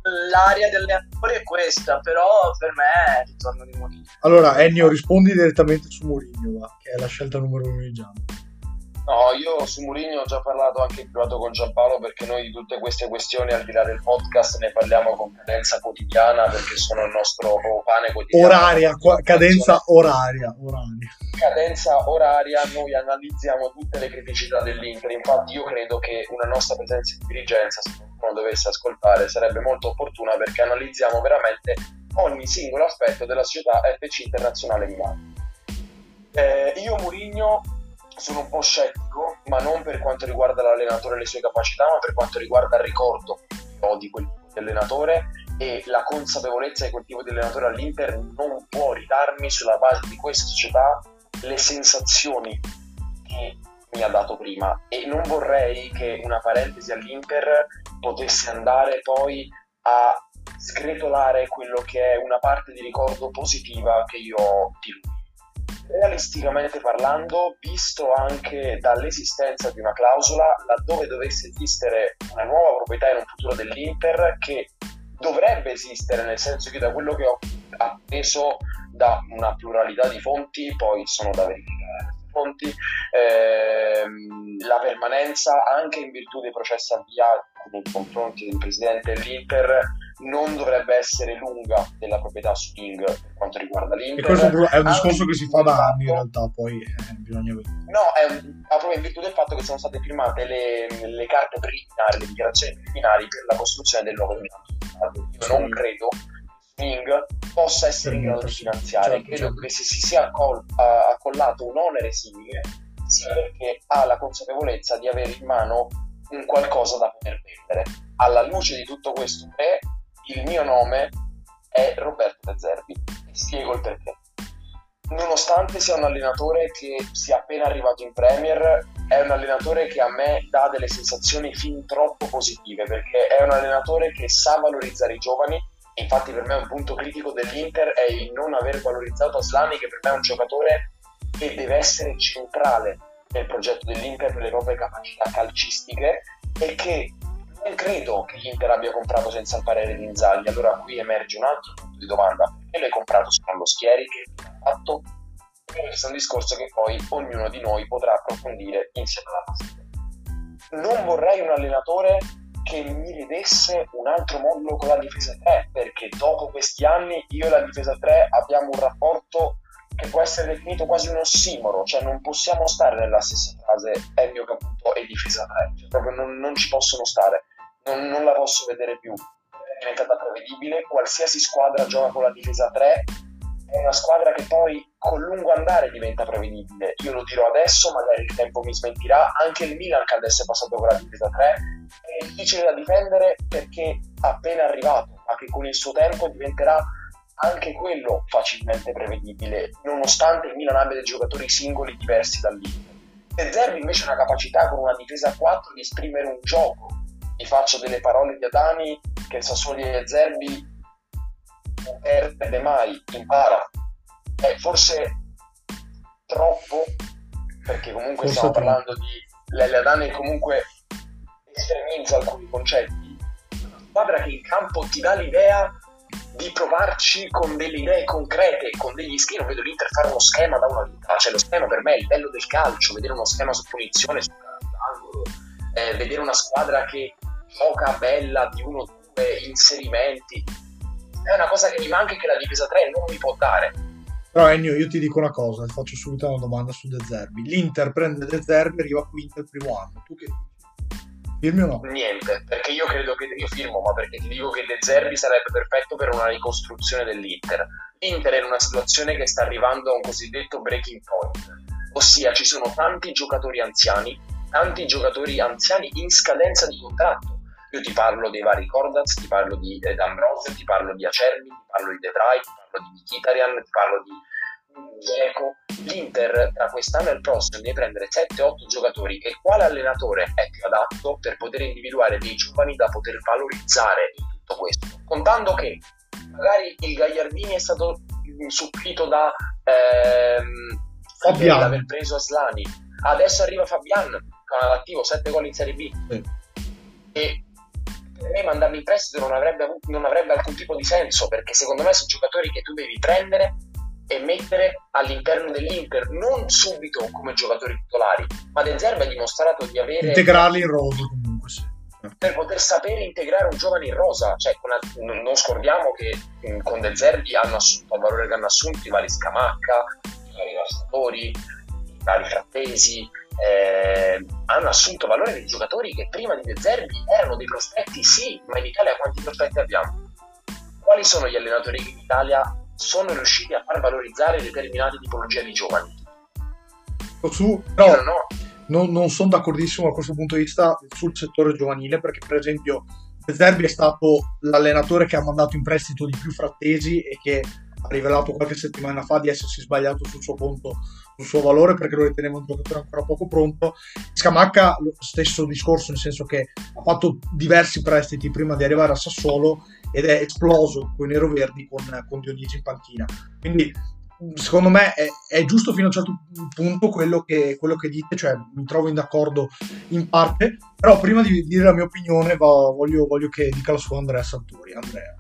L'area dell'allenatore è questa, però per me è il ritorno di Mourinho. Allora, Ennio, rispondi direttamente su Mourinho, che è la scelta numero uno di Gianni. No, io su Mourinho ho già parlato anche in privato con Giampaolo perché noi di tutte queste questioni al di là del podcast ne parliamo con cadenza quotidiana perché sono il nostro pane quotidiano. Oraria, cadenza oraria, oraria. Cadenza oraria, noi analizziamo tutte le criticità dell'Inter, infatti io credo che una nostra presenza in dirigenza, se qualcuno dovesse ascoltare, sarebbe molto opportuna perché analizziamo veramente ogni singolo aspetto della società FC Internazionale Milano. Eh, io Mourinho sono un po' scettico, ma non per quanto riguarda l'allenatore e le sue capacità, ma per quanto riguarda il ricordo di quel tipo di allenatore e la consapevolezza di quel tipo di allenatore all'Inter non può ridarmi sulla base di questa società le sensazioni che mi ha dato prima e non vorrei che una parentesi all'Inter potesse andare poi a sgretolare quello che è una parte di ricordo positiva che io ho di lui. Realisticamente parlando, visto anche dall'esistenza di una clausola, laddove dovesse esistere una nuova proprietà in un futuro dell'Inter, che dovrebbe esistere, nel senso che da quello che ho appreso da una pluralità di fonti, poi sono da verificare fonti, ehm, la permanenza anche in virtù dei processi avviati nei confronti del presidente dell'Inter non dovrebbe essere lunga della proprietà su King per quanto riguarda l'Inter. E questo è un discorso che si fa da anni in realtà, poi eh, bisogna vedere. No, è un, proprio in virtù del fatto che sono state firmate le, le carte preliminari, le dichiarazioni preliminari per la costruzione del nuovo impianto. Io sì. non credo che King possa essere in grado di finanziare, certo, credo certo. che se si sia accol- accollato un onere simile sia perché ha la consapevolezza di avere in mano un qualcosa da poter vendere. Alla luce di tutto questo, è il mio nome è Roberto De Zerbi spiego il perché. Nonostante sia un allenatore che sia appena arrivato in Premier, è un allenatore che a me dà delle sensazioni fin troppo positive perché è un allenatore che sa valorizzare i giovani. Infatti, per me un punto critico dell'Inter è il non aver valorizzato Aslani, che per me è un giocatore che deve essere centrale nel progetto dell'Inter per le proprie capacità calcistiche e che non credo che l'Inter abbia comprato senza il parere di Inzaghi. Allora qui emerge un altro punto di domanda. Perché l'hai comprato secondo Schieri che ha fatto? Questo è un discorso che poi ognuno di noi potrà approfondire insieme alla partita. Non vorrei un allenatore che mi vedesse un altro modulo con la difesa 3, perché dopo questi anni io e la difesa 3 abbiamo un rapporto che può essere definito quasi un ossimoro, cioè non possiamo stare nella stessa frase mio caputo e difesa 3, cioè proprio non, non ci possono stare non, non la posso vedere più. È diventata prevedibile, qualsiasi squadra gioca con la difesa 3 è una squadra che poi con lungo andare diventa prevedibile. Io lo dirò adesso, magari il tempo mi smentirà. Anche il Milan che adesso è passato con la difesa 3 è difficile da difendere perché appena arrivato, ma che con il suo tempo diventerà anche quello facilmente prevedibile, nonostante il Milan abbia dei giocatori singoli diversi dall'Inter. De Zerbi invece ha una capacità con una difesa a 4 di esprimere un gioco. Vi faccio delle parole di Adani che il Sassuolo di De Zerbi non perde mai, impara. È forse troppo, perché comunque forse stiamo troppo. parlando di Lele Adani comunque estremizza alcuni concetti. Una squadra che in campo ti dà l'idea di provarci con delle idee concrete, con degli schemi. Non vedo l'Inter fare uno schema da una vita, cioè lo schema per me è il bello del calcio, vedere uno schema su punizione, su angolo, eh, vedere una squadra che gioca bella di uno o due inserimenti. È una cosa che mi manca e che la difesa 3 non mi può dare. Però Ennio, io ti dico una cosa, ti faccio subito una domanda su De Zerbi. L'Inter prende De Zerbi e arriva quinto il primo anno. Tu che dici? Firmi o no? Niente, perché io credo che io firmo, ma perché ti dico che De Zerbi sarebbe perfetto per una ricostruzione dell'Inter. L'Inter è in una situazione che sta arrivando a un cosiddetto breaking point, ossia ci sono tanti giocatori anziani, tanti giocatori anziani in scadenza di contratto. Io ti parlo dei vari Cordaz, ti parlo di eh, D'Ambrosio, ti parlo di Acerbi, ti parlo di De Vrij, ti parlo di Mkhitaryan, ti parlo di Geco, l'Inter tra quest'anno e il prossimo deve prendere 7-8 giocatori e quale allenatore è più adatto per poter individuare dei giovani da poter valorizzare in tutto questo? Contando che magari il Gagliardini è stato supplito da ehm, Fabian, l'aver preso Aslani, adesso arriva Fabian con all'attivo 7 gol in Serie B sì. e per me mandarli in prestito non avrebbe, non avrebbe alcun tipo di senso perché secondo me sono giocatori che tu devi prendere e mettere all'interno dell'Inter, non subito come giocatori titolari, ma De Zerbi ha dimostrato di avere... Integrarli in rosa comunque, sì. Per poter sapere integrare un giovane in rosa, cioè, una, non scordiamo che con De Zerbi hanno assunto, al valore che hanno assunto i vari Scamacca, i vari Rassatori, i vari Frattesi, eh, hanno assunto valore dei giocatori che prima di De Zerbi erano dei prospetti, sì, ma in Italia quanti prospetti abbiamo? Quali sono gli allenatori che in Italia sono riusciti a far valorizzare determinate tipologie di giovani. Su, no, no. Non, non sono d'accordissimo da questo punto di vista sul settore giovanile perché per esempio Zerbi è stato l'allenatore che ha mandato in prestito di più frattesi e che ha rivelato qualche settimana fa di essersi sbagliato sul suo conto, sul suo valore perché lo riteneva un giocatore ancora poco pronto. Scamacca lo stesso discorso, nel senso che ha fatto diversi prestiti prima di arrivare a Sassuolo ed è esploso con i neroverdi con, con Dionigi in panchina. Quindi secondo me è, è, giusto fino a un certo punto quello che, quello che, dite, cioè mi trovo in d'accordo in parte, però prima di dire la mia opinione va, voglio, voglio, che dica la sua Andrea Santuri. Andrea,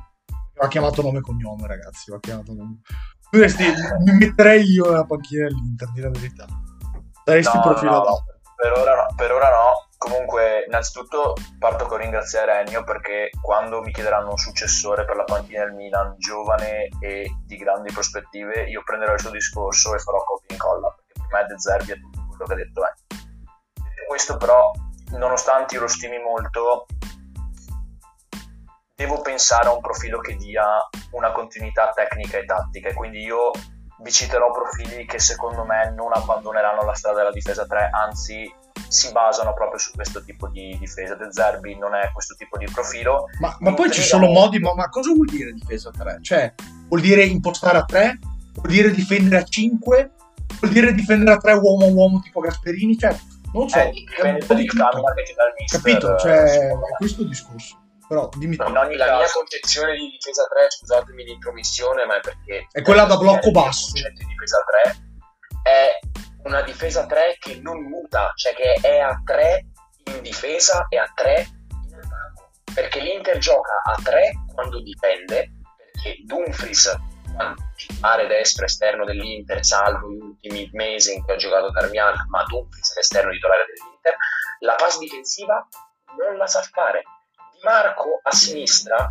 va chiamato nome e cognome ragazzi, va chiamato nome. Dovresti, mi metterei io nella panchina dell'Inter, di la verità. Saresti no, profilo no, no, per ora no, per ora no Comunque, innanzitutto parto con ringraziare Ennio perché quando mi chiederanno un successore per la panchina del Milan, giovane e di grandi prospettive, io prenderò il suo discorso e farò copia e incolla, perché per me De Zerbi è tutto quello che ha detto Ennio. Detto questo però, nonostante io lo stimi molto, devo pensare a un profilo che dia una continuità tecnica e tattica e quindi io vi citerò profili che secondo me non abbandoneranno la strada della difesa 3, anzi si basano proprio su questo tipo di difesa. De Zerbi non è questo tipo di profilo. Ma, ma poi ci sono modi, ma, ma, cosa vuol dire difesa 3? Cioè, vuol dire impostare a 3? Vuol dire difendere a 5? Vuol dire difendere a 3 uomo a uomo tipo Gasperini? Cioè, non so, eh, dipende dal che dal mister. Capito? Cioè, è questo il discorso. Però dimmi no, la caso... mia concezione di difesa 3, scusatemi l'intromissione, ma è perché è quella da blocco basso. Il concetto di difesa 3 è una difesa 3 che non muta, cioè che è a 3 in difesa e a 3 in attacco. Perché l'Inter gioca a 3 quando difende, perché Dumfries, titolare destro esterno dell'Inter, salvo gli ultimi mesi in cui ha giocato Darmian, ma Dumfries è l'esterno titolare dell'Inter, la pass difensiva non la sa fare. Di Marco a sinistra,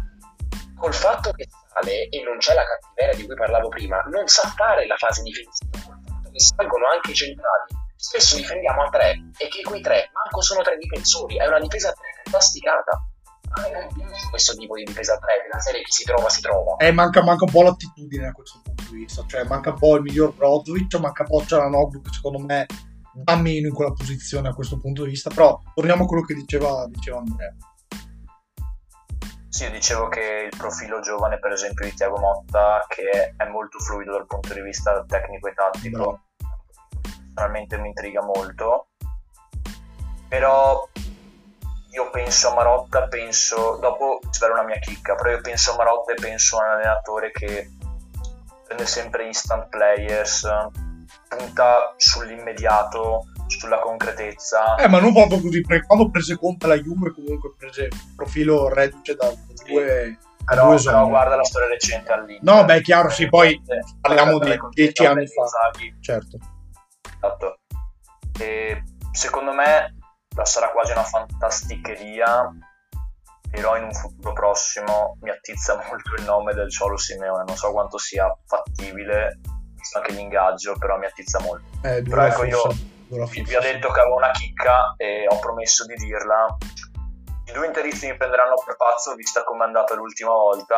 col fatto che sale e non c'è la cattiveria di cui parlavo prima, non sa fare la fase difensiva che salgono anche i centrali, spesso difendiamo a tre e che quei tre manco sono tre difensori, è una difesa a tre fantasticata. A me non questo tipo di difesa a tre, nella serie chi si trova si trova. Eh, manca, manca un po' l'attitudine a questo punto di vista, cioè manca un po' il miglior Brozovic, manca un po' Cialanoglu che secondo me dà meno in quella posizione a questo punto di vista, però torniamo a quello che diceva, diceva Andrea. Sì, dicevo che il profilo giovane, per esempio, di Tiago Motta, che è molto fluido dal punto di vista tecnico e tattico, Bravo. personalmente mi intriga molto. Però io penso a Marotta, penso, dopo svelo una mia chicca, però io penso a Marotta e penso a un allenatore che prende sempre instant players, punta sull'immediato, sulla concretezza. Eh, ma non proprio così, perché quando prese conto la Juve comunque prese profilo reduce da due... Però, due però guarda la storia recente all'Inter. No, beh, chiaro, sì, poi parliamo di dieci anni fa. di Inzaghi, Certo. Esatto. E secondo me sarà quasi una fantasticheria, però in un futuro prossimo mi attizza molto il nome del Ciolo Simeone. Non so quanto sia fattibile, visto anche l'ingaggio, però mi attizza molto. Eh, Però ecco, io vi, ho detto che avevo una chicca e ho promesso di dirla. I due interisti mi prenderanno per pazzo, vista come è andata l'ultima volta,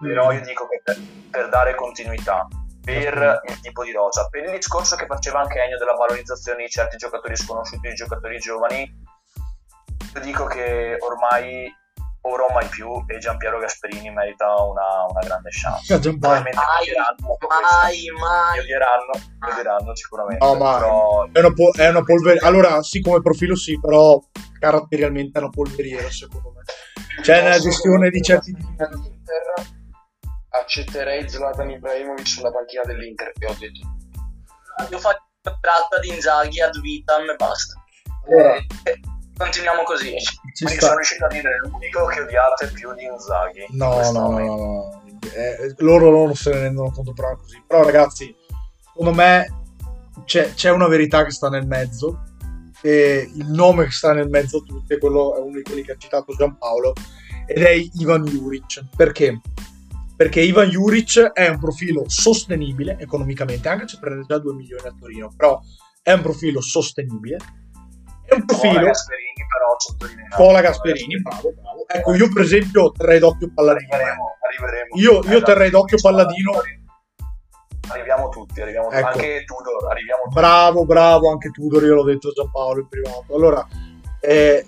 però io dico che per, per dare continuità per il tipo di rosa per il discorso che faceva anche Ennio della valorizzazione di certi giocatori sconosciuti di giocatori giovani io dico che ormai ora o mai più e Giampiero Gasperini merita una, una grande chance Ah, Giampaolo. probabilmente Mai, mai, mai. odieranno, mi odieranno sicuramente No, ma- però È una, po- è una polveriera. Allora, sì, come profilo sì, però caratterialmente è una polveriera, secondo me. C'è una Posso gestione di certi... dell'Inter, accetterei Zlatan Ibrahimovic sulla panchina dell'Inter e ho detto Io faccio tratta di Inzaghi ad vitam e basta. Allora, Eh, Continuiamo così. ci quindi sta. sono riuscito a dire l'unico che odiate più di Inzaghi in No, questo no, no, no, no. Eh, loro, loro se ne rendono conto però così. Però ragazzi, secondo me c'è, c'è una verità che sta nel mezzo e il nome che sta nel mezzo a tutti è quello è uno di quelli che ha citato Giampaolo ed è Ivan Juric. Perché? Perché Ivan Juric è un profilo sostenibile economicamente, anche se prende già 2 milioni a Torino, però è un profilo sostenibile. È un profilo Gasperini però sottolineato Cola Gasperini, bravo, bravo. Ecco, io per esempio terrei d'occhio Palladino. eh. arriveremo, arriveremo. Io- io terrei d'occhio Palladino. Arriviamo tutti, arriviamo. Ecco. Anche Tudor, arriviamo tutti. Bravo, bravo, anche Tudor, io l'ho detto a Giampaolo in privato. Allora, eh,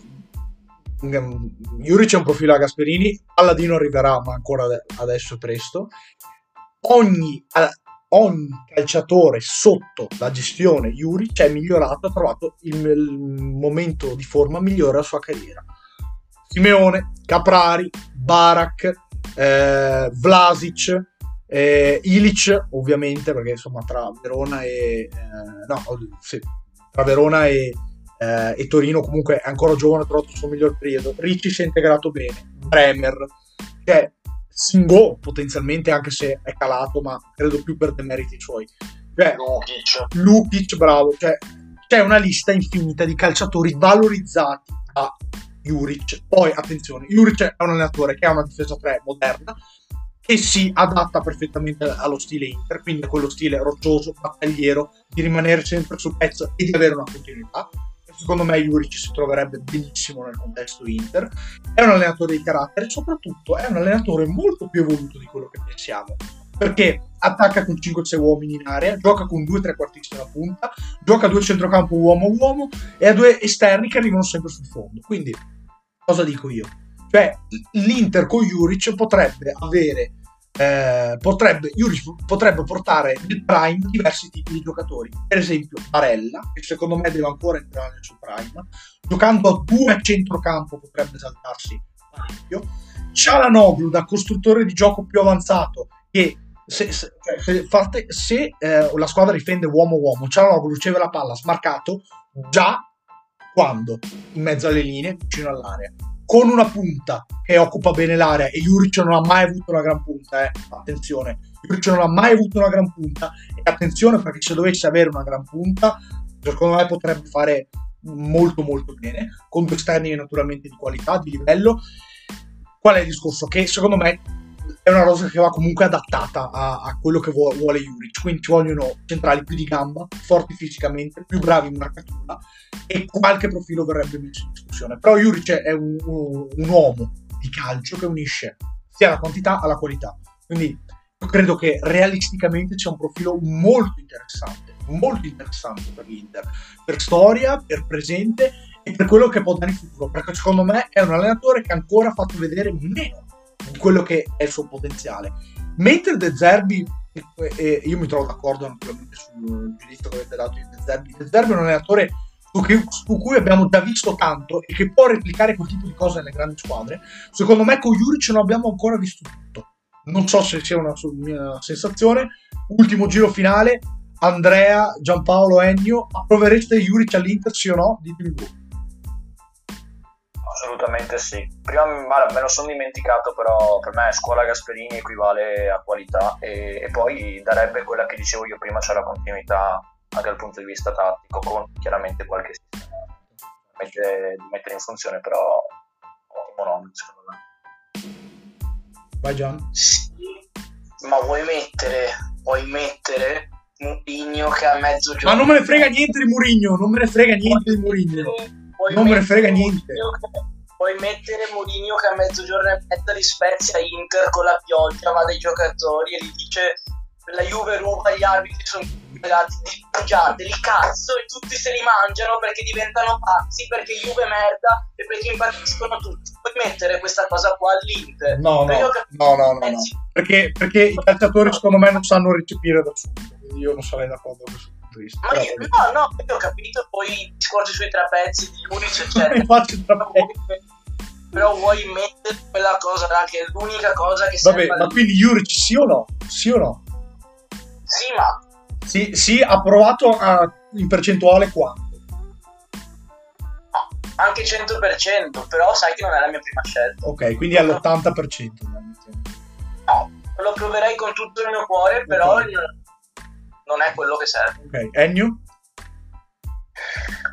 Juric è un profilo a Gasperini, Palladino arriverà, ma ancora ade- adesso è presto. Ogni, ogni calciatore sotto la gestione Juric è migliorato, ha trovato il, il momento di forma migliore della sua carriera. Simeone, Caprari, Barak, eh, Vlasic, eh, Ilic ovviamente perché insomma tra Verona e eh, no, sì, tra Verona e, eh, e Torino comunque è ancora giovane ha trovato il suo miglior periodo Ricci si è integrato bene Bremer cioè Singo potenzialmente anche se è calato ma credo più per demeriti suoi cioè Lukic Lukic, bravo. Cioè, c'è una lista infinita di calciatori valorizzati da Juric. Poi, attenzione, Juric è un allenatore che ha una difesa 3 moderna, che si adatta perfettamente allo stile Inter, quindi a quello stile roccioso, battagliero, di rimanere sempre sul pezzo e di avere una continuità. Secondo me Juric si troverebbe benissimo nel contesto Inter. È un allenatore di carattere e soprattutto è un allenatore molto più evoluto di quello che pensiamo perché attacca con 5-6 uomini in area, gioca con 2-3 quartisti alla punta, gioca a due centrocampo uomo-uomo e a due esterni che arrivano sempre sul fondo. Quindi, cosa dico io? Cioè, l'Inter con Juric potrebbe avere, eh, potrebbe, potrebbe portare nel prime diversi tipi di giocatori. Per esempio, Barella, che secondo me deve ancora entrare nel suo prime, giocando a due a centrocampo potrebbe esaltarsi parecchio. Cialanoglu da costruttore di gioco più avanzato che se, se- cioè, se fate- se, eh, la squadra difende uomo-uomo, Cialanoglu riceve la palla smarcato già quando? In mezzo alle linee, vicino all'area. Con una punta che occupa bene l'area e Juric non ha mai avuto una gran punta, eh. attenzione, Juric non ha mai avuto una gran punta e attenzione perché se dovesse avere una gran punta, secondo me potrebbe fare molto molto bene, con due esterni naturalmente di qualità, di livello. Qual è il discorso? Che secondo me è una rosa che va comunque adattata a, a quello che vuole, Juric, quindi ci vogliono centrali più di gamba, forti fisicamente, più bravi in marcatura e qualche profilo verrebbe messo in discussione. Però Juric è un, un- un uomo di calcio che unisce sia la quantità alla qualità. Quindi io credo che realisticamente c'è un profilo molto interessante, molto interessante per l'Inter, per storia, per presente e per quello che può dare in futuro, perché secondo me è un allenatore che ancora ha fatto vedere meno quello che è il suo potenziale. Mentre De Zerbi, e io mi trovo d'accordo naturalmente sul giudizio che avete dato di De Zerbi, De Zerbi è un allenatore su, che, su, cui abbiamo già visto tanto e che può replicare quel tipo di cose nelle grandi squadre, secondo me con Juric non abbiamo ancora visto tutto. Non so se sia una mia sensazione. Ultimo giro finale, Andrea, Giampaolo, Ennio, approvereste Juric all'Inter sì o no? Ditemi voi. Assolutamente sì. Prima me lo sono dimenticato, però per me scuola Gasperini equivale a qualità e, e poi darebbe quella che dicevo io prima, cioè la continuità anche dal punto di vista tattico, con chiaramente qualche sistema mettere, di mettere in funzione, però ottimo nome secondo me. Vai Gian. Sì, ma vuoi mettere, vuoi mettere Murigno che ha mezzo gioco? Ma non me ne frega niente di Murigno, non me ne frega niente di Murigno. Non me ne frega niente. Puoi mettere Mourinho che a mezzogiorno e mezza li spezia Inter con la pioggia, va dai giocatori e gli dice la Juve ruba gli arbitri sono ragazzi mangiateli cazzo e tutti se li mangiano perché diventano pazzi perché Juve merda e perché impazziscono tutti. Puoi mettere questa cosa qua all'Inter. No no no, no, no, no. Perché, perché i calciatori secondo me non sanno recepire da subito. Quindi io non sarei d'accordo con questo vista ma io, no no io ho capito poi discorsi sui trapezzi di Juric eccetera faccio trapezzi però vuoi mettere quella cosa là che è l'unica cosa che Vabbè, ma quindi Juric sì o no? Sì o no? Sì, ma... Sì, sì ha provato a, in percentuale quanto? No, anche 100%, però sai che non è la mia prima scelta. Ok, quindi è all'80%. No, lo proverei con tutto il mio cuore, però okay. Non è quello che serve. Ok, Ennio?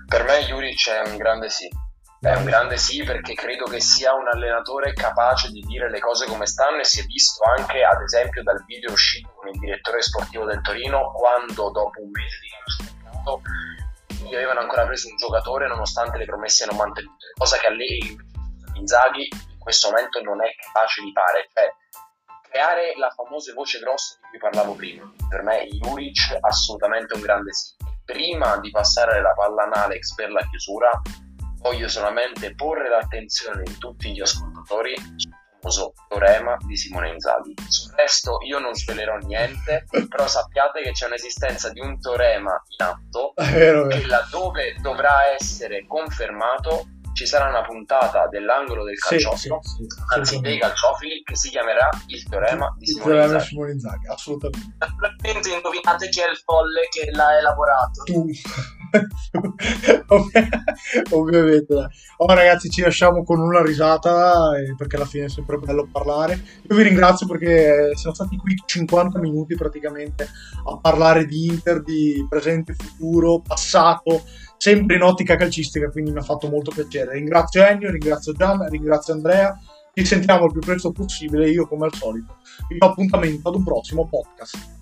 Per me Juric è un grande sì è un grande sì perché credo che sia un allenatore capace di dire le cose come stanno e si è visto anche ad esempio dal video uscito con il direttore sportivo del Torino quando dopo un mese di calciomercato gli avevano ancora preso un giocatore nonostante le promesse non mantenute, cosa che a lei Inzaghi in questo momento non è capace di fare, cioè creare la famosa voce grossa di cui parlavo prima. Per me Juric assolutamente un grande sì. Prima di passare la palla ad Alex per la chiusura, voglio solamente porre l'attenzione di tutti gli ascoltatori sul famoso teorema di Simone Inzaghi. Sul resto io non svelerò niente, però sappiate che c'è un'esistenza di un teorema in atto che laddove dovrà essere confermato ci sarà una puntata dell'angolo del calciofilo, sì, sì, sì, anzi dei calciofili, che si chiamerà il teorema di Simone teorema Inzaghi. Simone Inzaghi. Assolutamente. Indovinate chi è il folle che l'ha elaborato. Tu. ovviamente oh ragazzi ci lasciamo con una risata eh, perché alla fine è sempre bello parlare io vi ringrazio perché siamo stati qui 50 minuti praticamente a parlare di Inter di presente, futuro, passato sempre in ottica calcistica quindi mi ha fatto molto piacere. Ringrazio Ennio, ringrazio Gian, ringrazio Andrea. Ci sentiamo il più presto possibile io come al solito. Vi do appuntamento ad un prossimo podcast